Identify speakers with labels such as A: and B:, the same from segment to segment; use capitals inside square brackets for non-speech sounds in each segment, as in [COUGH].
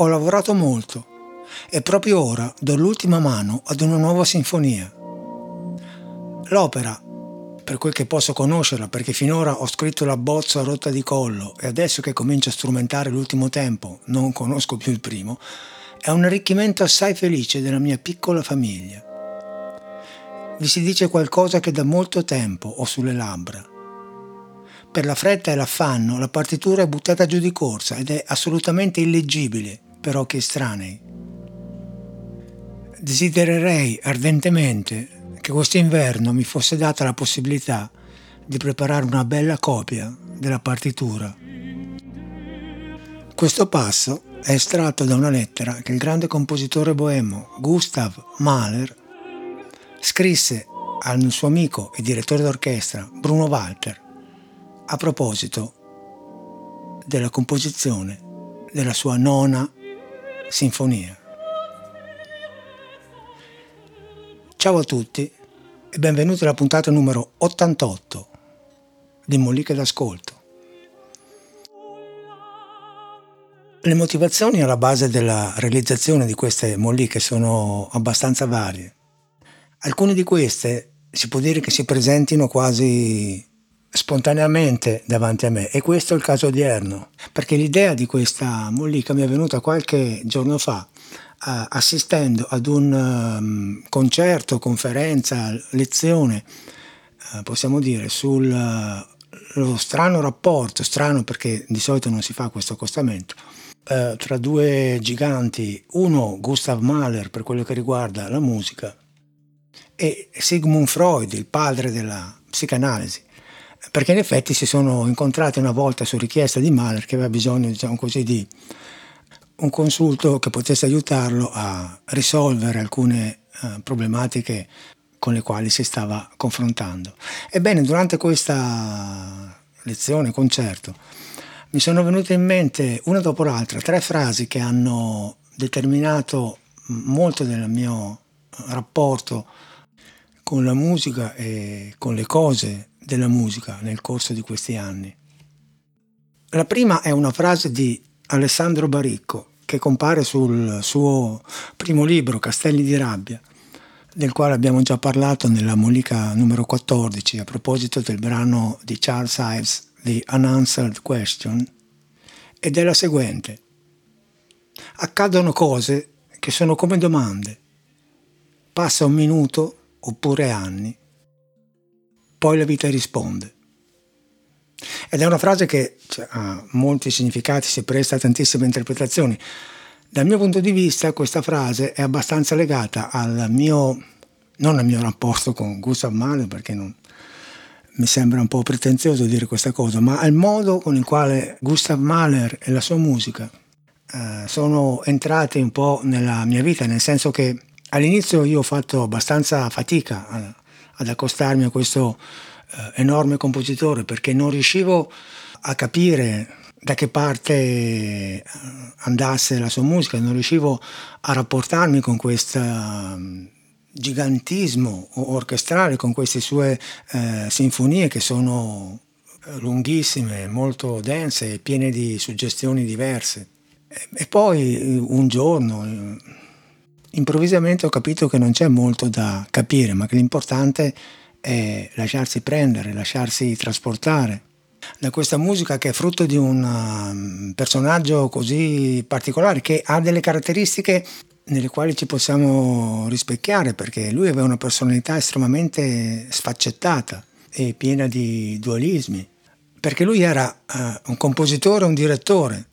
A: Ho lavorato molto e proprio ora do l'ultima mano ad una nuova sinfonia. L'opera, per quel che posso conoscerla, perché finora ho scritto l'abbozzo a rotta di collo e adesso che comincio a strumentare l'ultimo tempo non conosco più il primo, è un arricchimento assai felice della mia piccola famiglia. Vi si dice qualcosa che da molto tempo ho sulle labbra. Per la fretta e l'affanno la partitura è buttata giù di corsa ed è assolutamente illeggibile per occhi estranei. Desidererei ardentemente che quest'inverno mi fosse data la possibilità di preparare una bella copia della partitura. Questo passo è estratto da una lettera che il grande compositore boemo Gustav Mahler scrisse al suo amico e direttore d'orchestra Bruno Walter a proposito della composizione della sua nona sinfonia. Ciao a tutti e benvenuti alla puntata numero 88 di Molliche d'Ascolto. Le motivazioni alla base della realizzazione di queste molliche sono abbastanza varie. Alcune di queste si può dire che si presentino quasi spontaneamente davanti a me. E questo è il caso odierno perché l'idea di questa mollica mi è venuta qualche giorno fa uh, assistendo ad un um, concerto, conferenza, lezione, uh, possiamo dire, sullo uh, strano rapporto, strano perché di solito non si fa questo accostamento, eh, tra due giganti, uno Gustav Mahler per quello che riguarda la musica e Sigmund Freud, il padre della psicanalisi perché in effetti si sono incontrati una volta su richiesta di Mahler che aveva bisogno diciamo così, di un consulto che potesse aiutarlo a risolvere alcune uh, problematiche con le quali si stava confrontando. Ebbene, durante questa lezione, concerto, mi sono venute in mente una dopo l'altra tre frasi che hanno determinato molto del mio rapporto con la musica e con le cose della musica nel corso di questi anni. La prima è una frase di Alessandro Baricco che compare sul suo primo libro Castelli di rabbia, del quale abbiamo già parlato nella Molica numero 14 a proposito del brano di Charles Ives The Unanswered Question, ed è la seguente. Accadono cose che sono come domande. Passa un minuto oppure anni, poi la vita risponde. Ed è una frase che cioè, ha molti significati, si presta a tantissime interpretazioni. Dal mio punto di vista questa frase è abbastanza legata al mio, non al mio rapporto con Gustav Mahler, perché non, mi sembra un po' pretenzioso dire questa cosa, ma al modo con il quale Gustav Mahler e la sua musica eh, sono entrati un po' nella mia vita, nel senso che all'inizio io ho fatto abbastanza fatica a, ad accostarmi a questo eh, enorme compositore perché non riuscivo a capire da che parte eh, andasse la sua musica, non riuscivo a rapportarmi con questo mm, gigantismo orchestrale, con queste sue eh, sinfonie che sono eh, lunghissime, molto dense e piene di suggestioni diverse. E poi eh, un giorno, improvvisamente ho capito che non c'è molto da capire, ma che l'importante è lasciarsi prendere, lasciarsi trasportare. Da questa musica che è frutto di un um, personaggio così particolare che ha delle caratteristiche nelle quali ci possiamo rispecchiare perché lui aveva una personalità estremamente sfaccettata e piena di dualismi. Perché lui era uh, un compositore, un direttore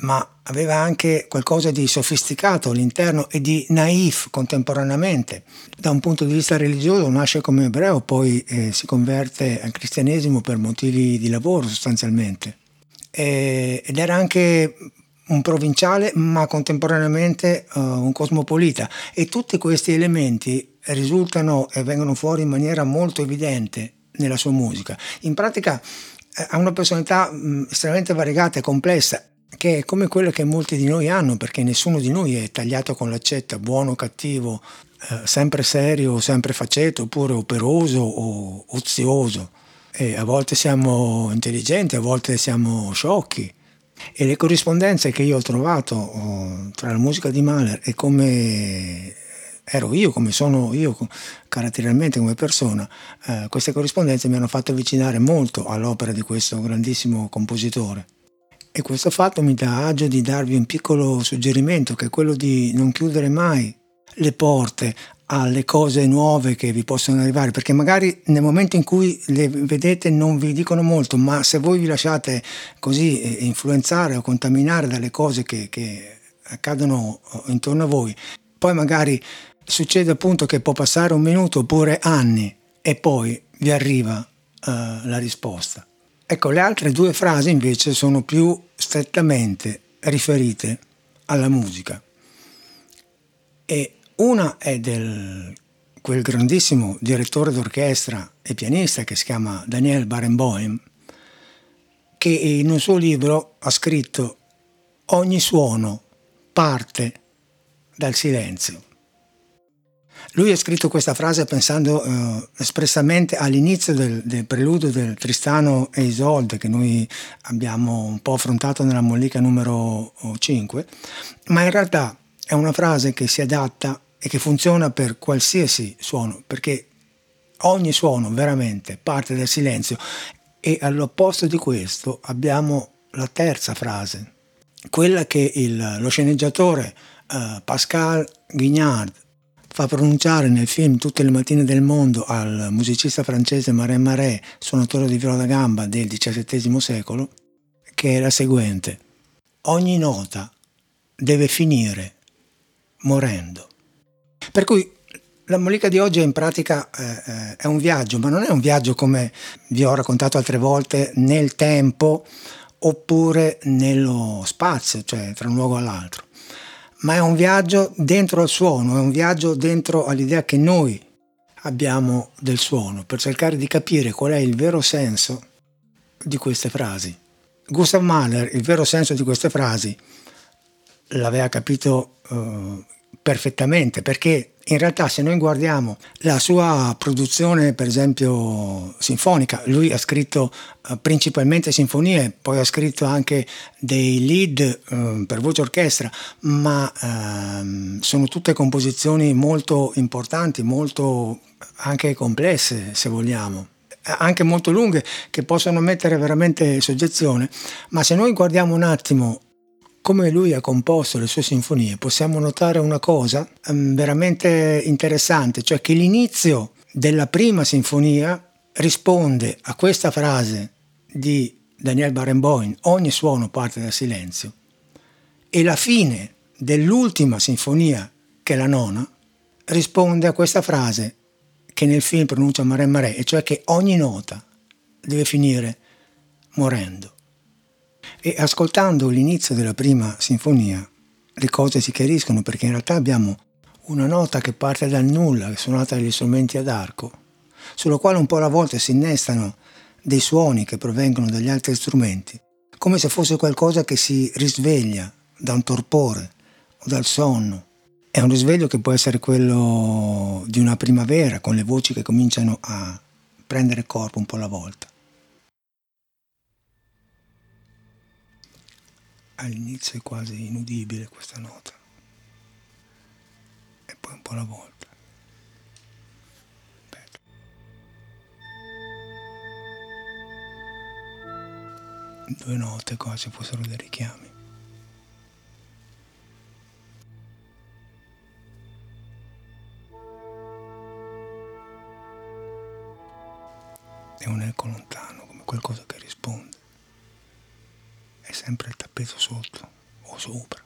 A: ma aveva anche qualcosa di sofisticato all'interno e di naif contemporaneamente. Da un punto di vista religioso nasce come ebreo, poi eh, si converte al cristianesimo per motivi di lavoro sostanzialmente. E, ed era anche un provinciale ma contemporaneamente uh, un cosmopolita e tutti questi elementi risultano e vengono fuori in maniera molto evidente nella sua musica. In pratica eh, ha una personalità mh, estremamente variegata e complessa che è come quella che molti di noi hanno, perché nessuno di noi è tagliato con l'accetta, buono o cattivo, eh, sempre serio, sempre faceto, oppure operoso o ozioso. E a volte siamo intelligenti, a volte siamo sciocchi, E le corrispondenze che io ho trovato oh, tra la musica di Mahler e come ero io, come sono io caratterialmente come persona, eh, queste corrispondenze mi hanno fatto avvicinare molto all'opera di questo grandissimo compositore. E questo fatto mi dà agio di darvi un piccolo suggerimento, che è quello di non chiudere mai le porte alle cose nuove che vi possono arrivare, perché magari nel momento in cui le vedete non vi dicono molto, ma se voi vi lasciate così eh, influenzare o contaminare dalle cose che, che accadono eh, intorno a voi, poi magari succede appunto che può passare un minuto oppure anni e poi vi arriva uh, la risposta. Ecco, le altre due frasi invece sono più strettamente riferite alla musica. E una è del quel grandissimo direttore d'orchestra e pianista che si chiama Daniel Barenboim, che in un suo libro ha scritto ogni suono parte dal silenzio. Lui ha scritto questa frase pensando eh, espressamente all'inizio del, del, preludio del Tristano e Isolde che noi abbiamo un po' affrontato nella mollica numero 5, ma in realtà è una frase che si adatta e che funziona per qualsiasi suono, perché ogni suono veramente parte dal silenzio. E all'opposto di questo abbiamo la terza frase, quella che il, lo sceneggiatore uh, Pascal Guignard fa pronunciare nel film Tutte le mattine del mondo al musicista francese Marin Marais, suonatore di viola da gamba del XVII secolo, che è la seguente. Ogni nota deve finire morendo. Per cui la mollica di oggi è in pratica eh, eh, è un viaggio, ma non è un viaggio come vi ho raccontato altre volte nel tempo oppure nello spazio, cioè tra un luogo all'altro ma è un viaggio dentro al suono, è un viaggio dentro all'idea che noi abbiamo del suono, per cercare di capire qual è il vero senso di queste frasi. Gustav Mahler il vero senso di queste frasi l'aveva capito uh, perfettamente perché in realtà se noi guardiamo la sua produzione per esempio sinfonica, lui ha scritto uh, principalmente sinfonie, poi ha scritto anche dei lead uh, per voce orchestra, ma uh, sono tutte composizioni molto importanti, molto anche complesse se vogliamo anche molto lunghe che possono mettere veramente soggezione, ma se noi guardiamo un attimo come lui ha composto le sue sinfonie, possiamo notare una cosa um, veramente interessante, cioè che l'inizio della prima sinfonia risponde a questa frase di Daniel Barenboim, ogni suono parte dal silenzio, e la fine dell'ultima sinfonia, che è la nona, risponde a questa frase che nel film pronuncia Mare Mare, e cioè che ogni nota deve finire morendo. E ascoltando l'inizio della prima sinfonia le cose si chiariscono perché in realtà abbiamo una nota che parte dal nulla, suonata dagli strumenti ad arco, sulla quale un po' alla volta si innestano dei suoni che provengono dagli altri strumenti, come se fosse qualcosa che si risveglia da un torpore o dal sonno. È un risveglio che può essere quello di una primavera, con le voci che cominciano a prendere corpo un po' alla volta. All'inizio è quasi inudibile questa nota e poi un po' alla volta. Due note quasi fossero dei richiami. È un eco lontano, come qualcosa che risponde è sempre il tappeto sotto o sopra.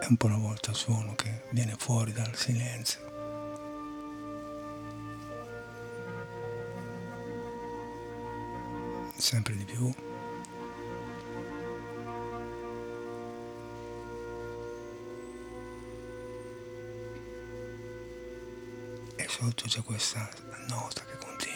A: È un po' una volta il suono che viene fuori dal silenzio. Sempre di più. C'è questa nota che continua.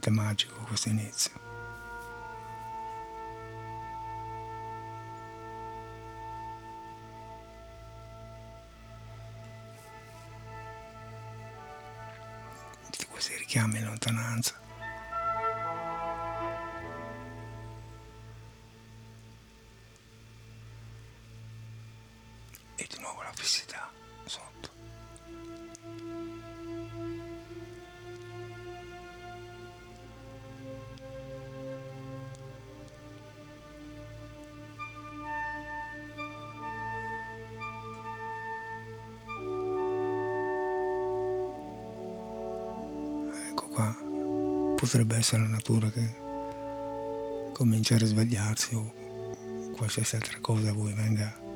A: Veramente magico questo inizio. Tutti questi richiami in lontananza. E di nuovo la fissità qua, potrebbe essere la natura che comincia a risvegliarsi o qualsiasi altra cosa a voi venga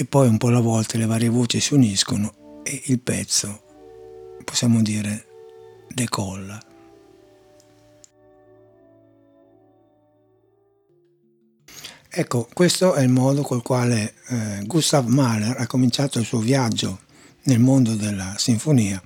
A: E poi un po' alla volta le varie voci si uniscono e il pezzo, possiamo dire, decolla. Ecco, questo è il modo col quale eh, Gustav Mahler ha cominciato il suo viaggio nel mondo della sinfonia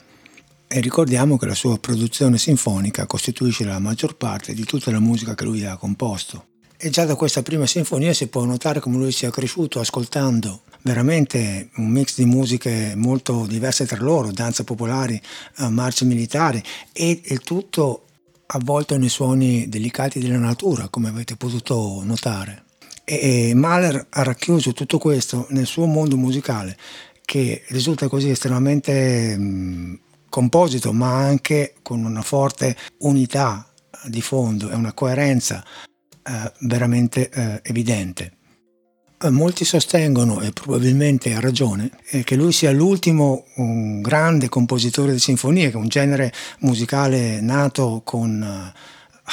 A: e ricordiamo che la sua produzione sinfonica costituisce la maggior parte di tutta la musica che lui ha composto. E già da questa prima sinfonia si può notare come lui sia cresciuto ascoltando veramente un mix di musiche molto diverse tra loro, danze popolari, eh, marce militari e il tutto avvolto nei suoni delicati della natura, come avete potuto notare. E Mahler ha racchiuso tutto questo nel suo mondo musicale che risulta così estremamente mh, composito ma anche con una forte unità di fondo e una coerenza eh, veramente eh, evidente. Eh, molti sostengono, e probabilmente ha ragione, eh, che lui sia l'ultimo grande compositore di sinfonie, che è un genere musicale nato con eh,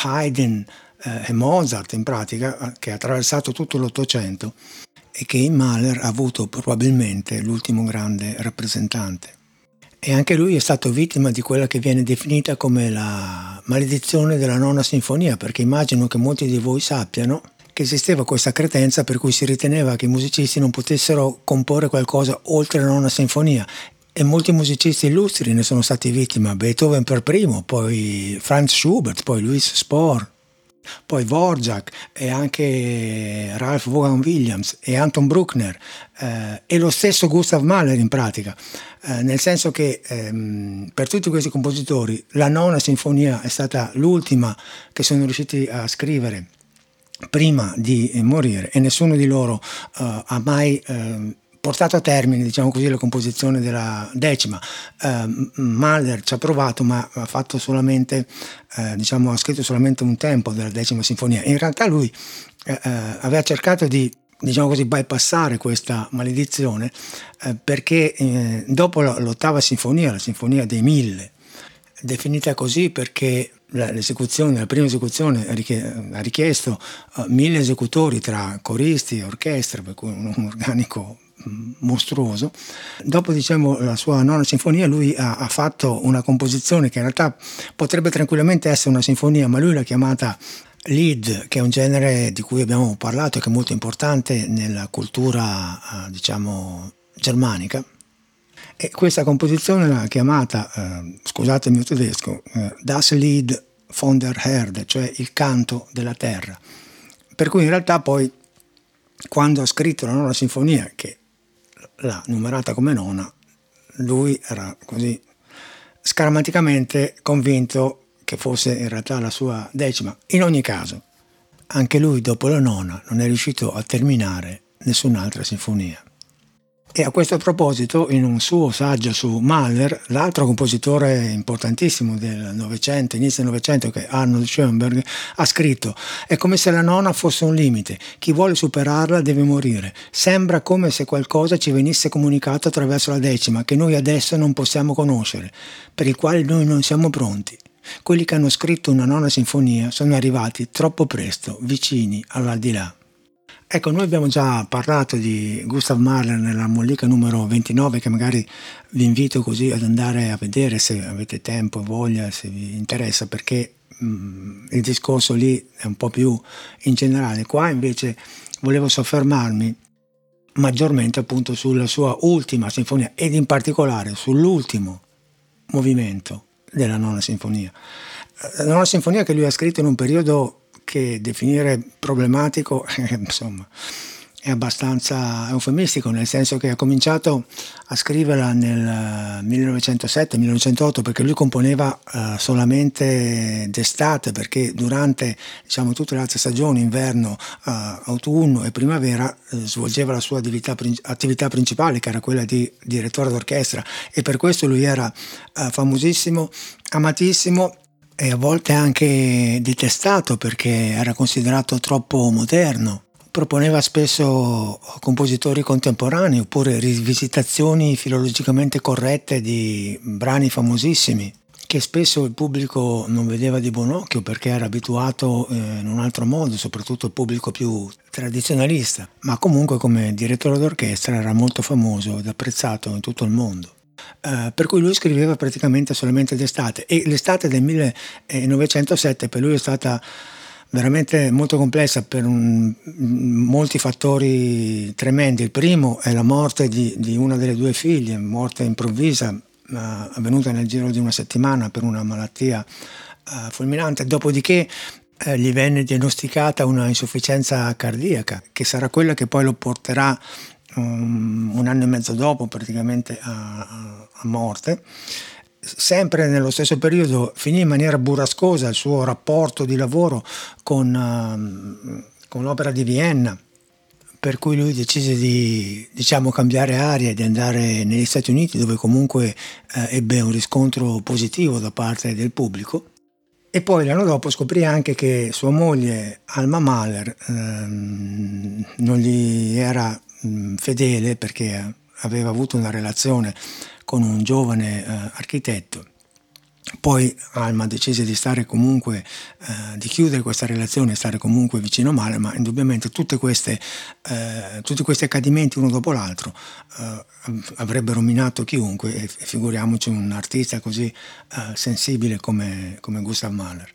A: Haydn, e Mozart in pratica, che ha attraversato tutto l'Ottocento e che in Mahler ha avuto probabilmente l'ultimo grande rappresentante. E anche lui è stato vittima di quella che viene definita come la maledizione della nona sinfonia, perché immagino che molti di voi sappiano che esisteva questa credenza per cui si riteneva che i musicisti non potessero comporre qualcosa oltre la nona sinfonia. E molti musicisti illustri ne sono stati vittime, Beethoven per primo, poi Franz Schubert, poi Louis Spohr, poi Dvorak e anche Ralph Vaughan Williams e Anton Bruckner eh, e lo stesso Gustav Mahler in pratica, eh, nel senso che ehm, per tutti questi compositori la nona sinfonia è stata l'ultima che sono riusciti a scrivere prima di morire e nessuno di loro eh, ha mai ehm, portato a termine diciamo così, la composizione della decima. Eh, Mahler ci ha provato ma ha eh, diciamo, ha scritto solamente un tempo della decima sinfonia. In realtà lui eh, eh aveva cercato di diciamo così, bypassare questa maledizione eh, perché eh, dopo l'ottava sinfonia, la sinfonia dei mille, definita così perché l'esecuzione, la prima esecuzione ha richiesto uh, mille esecutori tra coristi e orchestra, per cui un, organico mostruoso. Dopo diciamo, la sua nona sinfonia lui ha, ha, fatto una composizione che in realtà potrebbe tranquillamente essere una sinfonia, ma lui l'ha chiamata Lied, che è un genere di cui abbiamo parlato e che è molto importante nella cultura eh, diciamo, germanica. E questa composizione l'ha chiamata, eh, scusate il mio tedesco, eh, Das Lied von der Erde, cioè il canto della terra. Per cui in realtà poi quando ha scritto la nona sinfonia, che l'ha numerata come nona, lui era così scaramanticamente convinto che fosse in realtà la sua decima. In ogni caso, anche lui dopo la nona non è riuscito a terminare nessun'altra sinfonia. E a questo proposito, in un suo saggio su Mahler, l'altro compositore importantissimo del Novecento, inizio del Novecento, che è Arnold Schoenberg, ha scritto: È come se la nona fosse un limite. Chi vuole superarla deve morire. Sembra come se qualcosa ci venisse comunicato attraverso la decima, che noi adesso non possiamo conoscere, per il quale noi non siamo pronti. Quelli che hanno scritto una nona sinfonia sono arrivati troppo presto, vicini all'aldilà. Ecco, noi abbiamo già parlato di Gustav Mahler nella mollica numero 29 che magari vi invito così ad andare a vedere se avete tempo e voglia, se vi interessa, perché mh, mm, il discorso lì è un po' più in generale. Qua invece volevo soffermarmi maggiormente appunto sulla sua ultima sinfonia ed in particolare sull'ultimo movimento della nona sinfonia. La nona sinfonia che lui ha scritto in un periodo che definire problematico, [LAUGHS] insomma, è abbastanza eufemistico, nel senso che ha cominciato a scriverla nel 1907-1908 eh, perché lui componeva uh, solamente d'estate, perché durante diciamo, tutte le altre stagioni, inverno, autunno e primavera, svolgeva la sua attività, attività, principale, che era quella di direttore d'orchestra, e per questo lui era famosissimo, amatissimo e a volte anche detestato perché era considerato troppo moderno. Proponeva spesso compositori contemporanei oppure rivisitazioni filologicamente corrette di brani famosissimi che spesso il pubblico non vedeva di buon occhio perché era abituato eh, in un altro modo, soprattutto il pubblico più tradizionalista, ma comunque come direttore d'orchestra era molto famoso ed apprezzato in tutto il mondo. Uh, per cui lui scriveva praticamente solamente d'estate e l'estate del 1907 per lui è stata veramente molto complessa per un, molti fattori tremendi. Il primo è la morte di, di una delle due figlie, morte improvvisa, uh, avvenuta nel giro di una settimana per una malattia uh, fulminante, dopodiché gli venne diagnosticata una insufficienza cardiaca, che sarà quella che poi lo porterà um, un anno e mezzo dopo praticamente a, a morte sempre nello stesso periodo finì in maniera burrascosa il suo rapporto di lavoro con, uh, con, l'opera di Vienna, per cui lui decise di diciamo, cambiare aria e di andare negli Stati Uniti, dove comunque uh, ebbe un riscontro positivo da parte del pubblico. E poi l'anno dopo scoprì anche che sua moglie Alma Mahler ehm, non gli era mh, fedele perché aveva avuto una relazione con un giovane eh, architetto. Poi Alma decise di stare comunque, eh, di chiudere questa relazione e stare comunque vicino a Male, ma indubbiamente queste, eh, tutti questi accadimenti uno dopo l'altro eh, avrebbero minato chiunque e figuriamoci un artista così eh, sensibile come, come Gustav Mahler.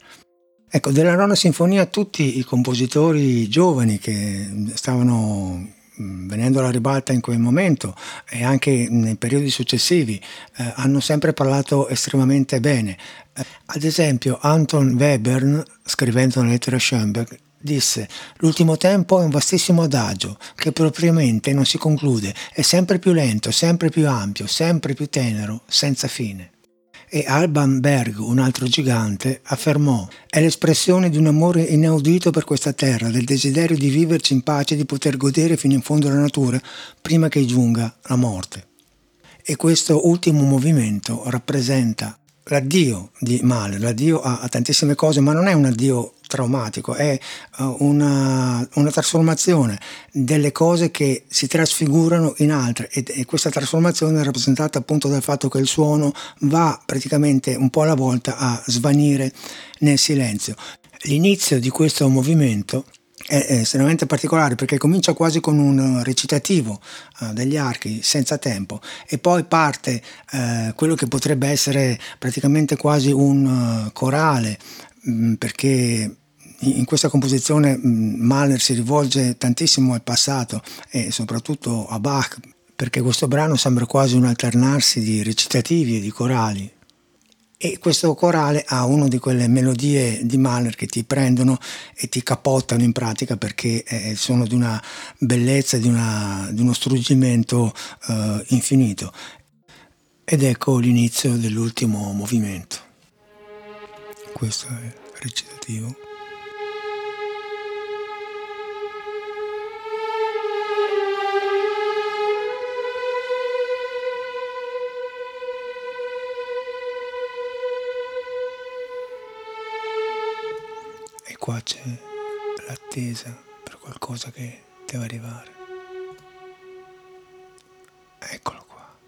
A: Ecco, della nona sinfonia tutti i compositori giovani che stavano Mm, venendo alla ribalta in quel momento e anche nei periodi successivi eh, hanno sempre parlato estremamente bene. Eh, ad esempio Anton Webern, scrivendo una lettera a Schoenberg, disse l'ultimo tempo è un vastissimo adagio che propriamente non si conclude, è sempre più lento, sempre più ampio, sempre più tenero, senza fine e Alban Berg, un altro gigante, affermò è l'espressione di un amore inaudito per questa terra, del desiderio di viverci in pace e di poter godere fino in fondo la natura prima che giunga la morte. E questo ultimo movimento rappresenta l'addio di Mahler, l'addio a, a, tantissime cose, ma non è un addio traumatico, è uh, una, una, trasformazione delle cose che si trasfigurano in altre e, e, questa trasformazione è rappresentata appunto dal fatto che il suono va praticamente un po' alla volta a svanire nel silenzio. L'inizio di questo movimento è estremamente particolare perché comincia quasi con un recitativo uh, degli archi senza tempo e poi parte uh, quello che potrebbe essere praticamente quasi un uh, corale mh, mm, perché in questa composizione mh, mm, Mahler si rivolge tantissimo al passato e soprattutto a Bach perché questo brano sembra quasi un alternarsi di recitativi e di corali e questo corale ha una di quelle melodie di Mahler che ti prendono e ti capottano in pratica perché eh, sono di una bellezza, di, una, di uno struggimento eh, infinito. Ed ecco l'inizio dell'ultimo movimento. Questo è recitativo. qua c'è l'attesa per qualcosa che deve arrivare. Eccolo qua.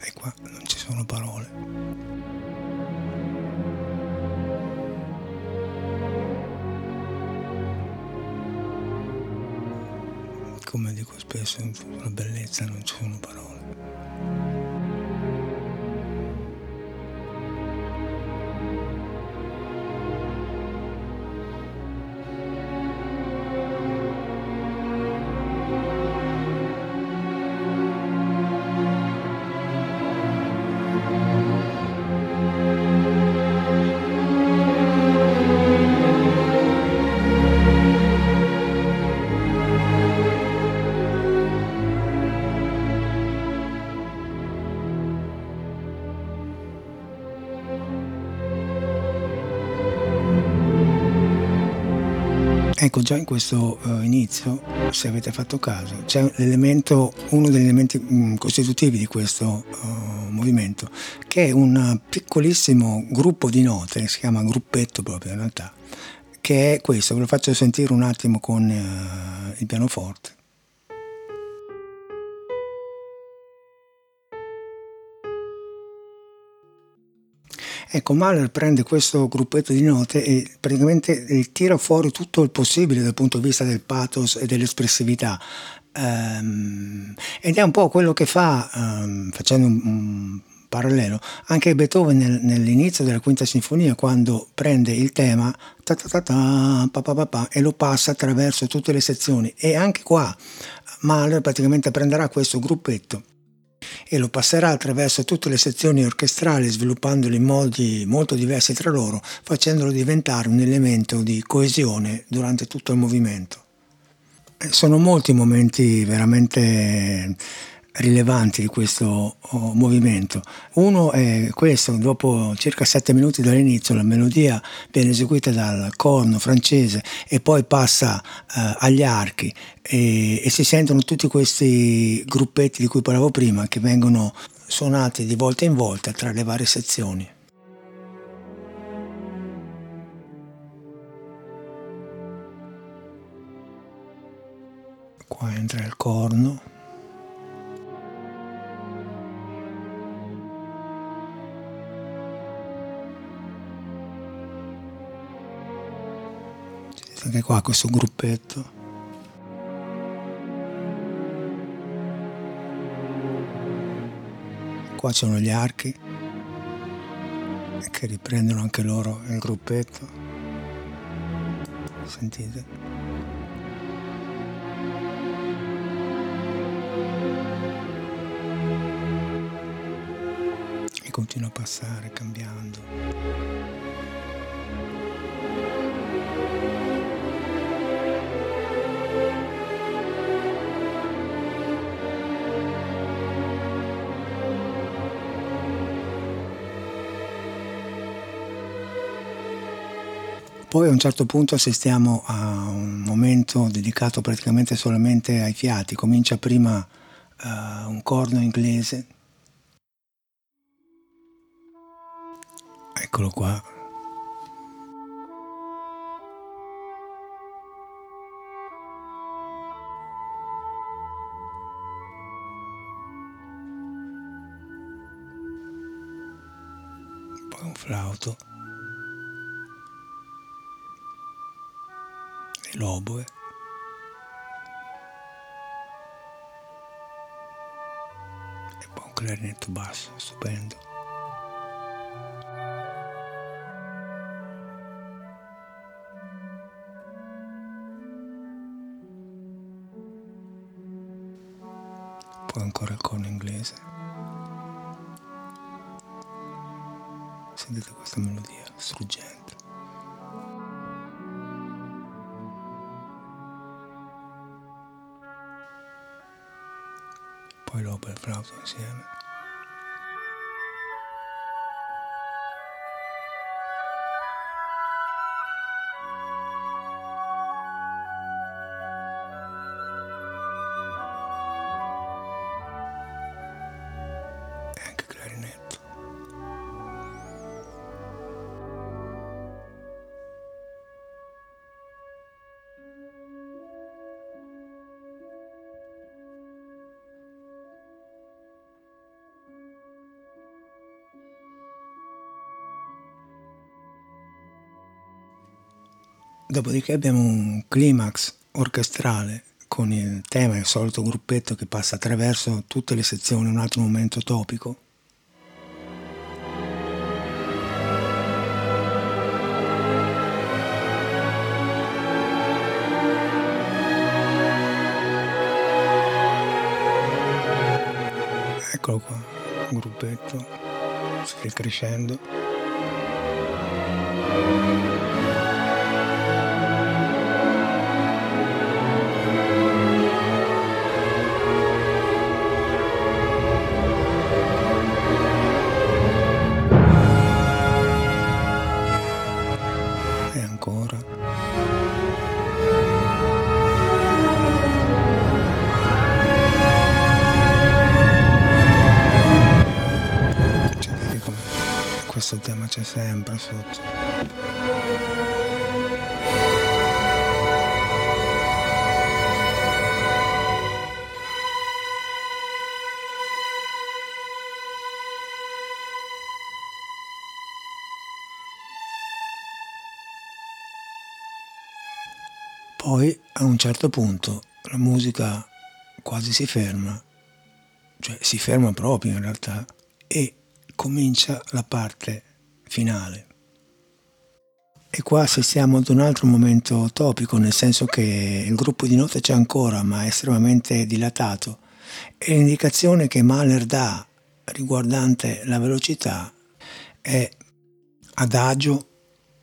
A: E qua non ci sono parole. come dico spesso, sulla bellezza non ci sono parole. Ecco, già in questo uh, inizio, se avete fatto caso, c'è uno degli elementi mh, mm, costitutivi di questo uh, movimento, che è un piccolissimo gruppo di note, si chiama gruppetto proprio in realtà, che è questo, ve lo faccio sentire un attimo con uh, il pianoforte. Ecco, Mahler prende questo gruppetto di note e praticamente eh, tira fuori tutto il possibile dal punto di vista del pathos e dell'espressività. Um, ed è un po' quello che fa, um, facendo un, un, parallelo, anche Beethoven nel, nell'inizio della quinta sinfonia, quando prende il tema ta ta ta pa e lo passa attraverso tutte le sezioni. E anche qua Mahler praticamente prenderà questo gruppetto e lo passerà attraverso tutte le sezioni orchestrali sviluppandolo in modi molto diversi tra loro, facendolo diventare un elemento di coesione durante tutto il movimento. Sono molti momenti veramente rilevanti di questo oh, movimento. Uno è questo, dopo circa sette minuti dall'inizio la melodia viene eseguita dal corno francese e poi passa eh, agli archi e, e si sentono tutti questi gruppetti di cui parlavo prima che vengono suonati di volta in volta tra le varie sezioni. Qua entra il corno. Anche qua questo gruppetto. Qua ci sono gli archi che riprendono anche loro il gruppetto. Sentite? E continua a passare cambiando. Poi a un certo punto assistiamo a un momento dedicato praticamente solamente ai fiati, comincia prima uh, un corno inglese, eccolo qua, poi un flauto. L'oboe. E poi un clarinetto basso, stupendo. Poi ancora il corno inglese. Sentite questa melodia struggente. Poi l'opera Dopodiché abbiamo un climax orchestrale con il tema, il solito gruppetto che passa attraverso tutte le sezioni, un altro momento topico. Eccolo qua, un gruppetto, sta crescendo. Poi a un certo punto la musica quasi si ferma, cioè si ferma proprio in realtà, e comincia la parte finale. E qua assistiamo ad un altro momento topico, nel senso che il gruppo di note c'è ancora, ma è estremamente dilatato. E l'indicazione che Mahler dà riguardante la velocità è adagio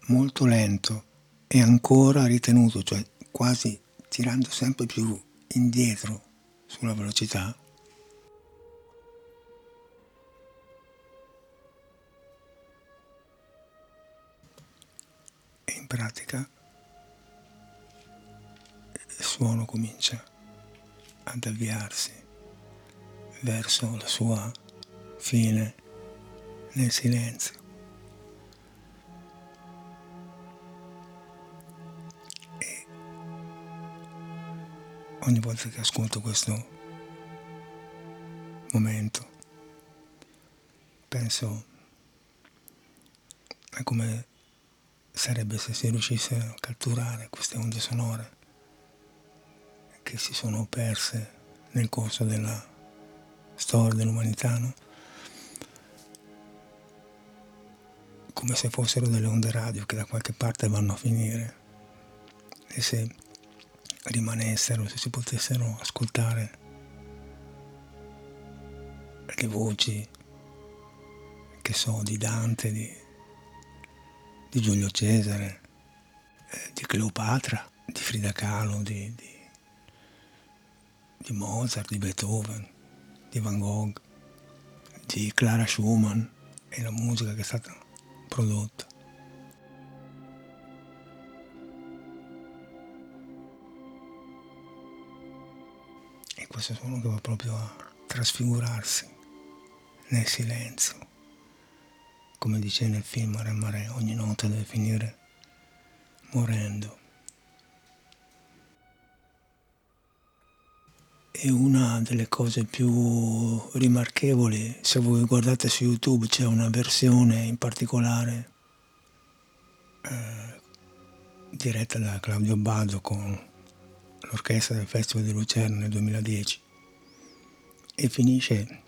A: molto lento e ancora ritenuto, cioè quasi tirando sempre più indietro sulla velocità in pratica il suono comincia ad avviarsi verso la sua fine nel silenzio. Ogni volta che ascolto questo momento penso a come sarebbe se si riuscisse a catturare queste onde sonore che si sono perse nel corso della storia dell'umanità, no? come se fossero delle onde radio che da qualche parte vanno a finire e se rimanessero, se si potessero ascoltare le voci che so di Dante, di di Giulio Cesare, eh, di Cleopatra, di Frida Kahlo, di, di, di, Mozart, di Beethoven, di Van Gogh, di Clara Schumann e la musica che è stata prodotta. Questo suono che va proprio a trasfigurarsi nel silenzio come dice nel film Re Mare, ogni notte deve finire morendo. E una delle cose più rimarchevoli, se voi guardate su YouTube c'è una versione in particolare eh, diretta da Claudio Bado con l'orchestra del Festival di Lucerna nel 2010 e finisce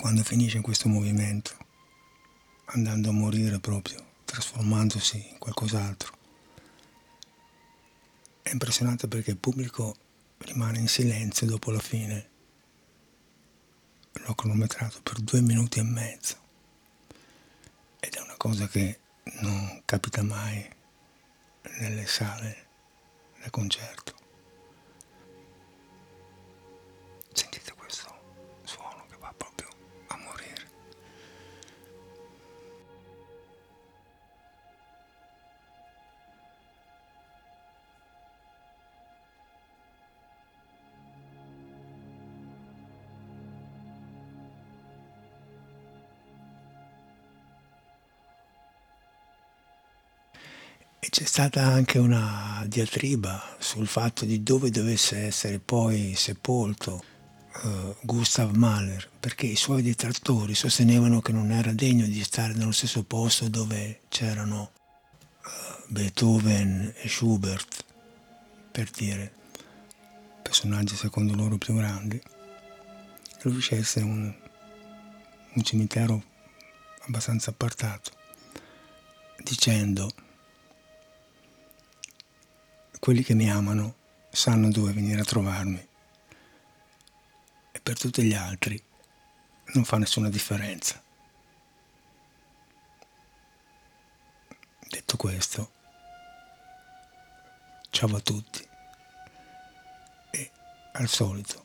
A: quando finisce questo movimento andando a morire proprio, trasformandosi in qualcos'altro. È impressionante perché il pubblico rimane in silenzio dopo la fine. L'ho cronometrato per due minuti e mezzo. Ed è una cosa che non capita mai nelle sale da concerto. C'è stata anche una diatriba sul fatto di dove dovesse essere poi sepolto uh, Gustav Mahler, perché i suoi detrattori sostenevano che non era degno di stare nello stesso posto dove c'erano uh, Beethoven e Schubert, per dire. personaggi secondo loro più grandi, lui scelse un, un cimitero abbastanza appartato, dicendo quelli che mi amano sanno dove venire a trovarmi e per tutti gli altri non fa nessuna differenza. Detto questo, ciao a tutti e al solito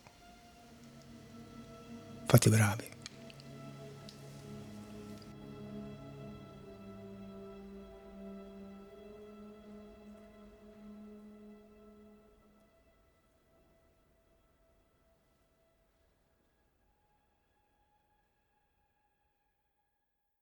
A: fate bravi.